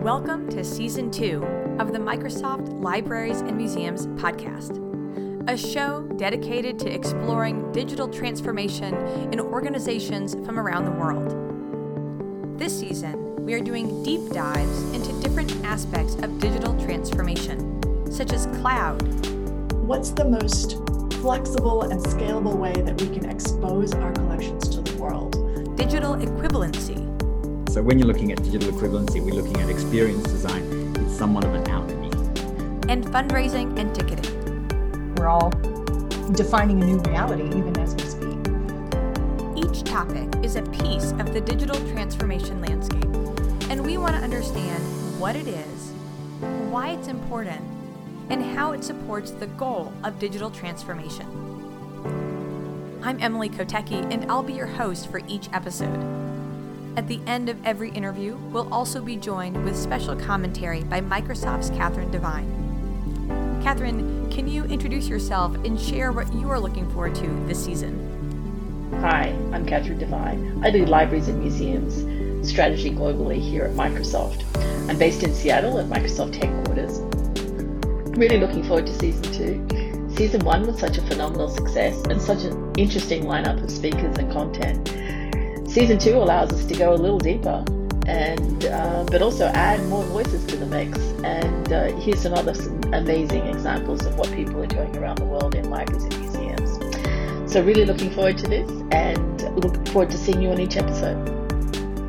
Welcome to Season 2 of the Microsoft Libraries and Museums podcast, a show dedicated to exploring digital transformation in organizations from around the world. This season, we are doing deep dives into different aspects of digital transformation, such as cloud. What's the most flexible and scalable way that we can expose our collections to the world? Digital equivalency so when you're looking at digital equivalency, we're looking at experience design. It's somewhat of an alchemy. And fundraising and ticketing. We're all defining a new reality even as we speak. Each topic is a piece of the digital transformation landscape, and we want to understand what it is, why it's important, and how it supports the goal of digital transformation. I'm Emily Kotecki, and I'll be your host for each episode. At the end of every interview, we'll also be joined with special commentary by Microsoft's Catherine Devine. Catherine, can you introduce yourself and share what you are looking forward to this season? Hi, I'm Catherine Devine. I lead libraries and museums strategy globally here at Microsoft. I'm based in Seattle at Microsoft headquarters. Really looking forward to season two. Season one was such a phenomenal success and such an interesting lineup of speakers and content season two allows us to go a little deeper and uh, but also add more voices to the mix and uh, here's some other some amazing examples of what people are doing around the world in libraries and museums. So really looking forward to this and look forward to seeing you on each episode.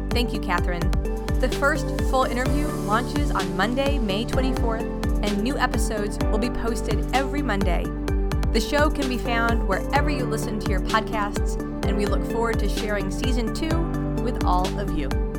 Thank you catherine. The first full interview launches on monday may 24th and new episodes will be posted every monday the show can be found wherever you listen to your podcasts and we look forward to sharing season two with all of you.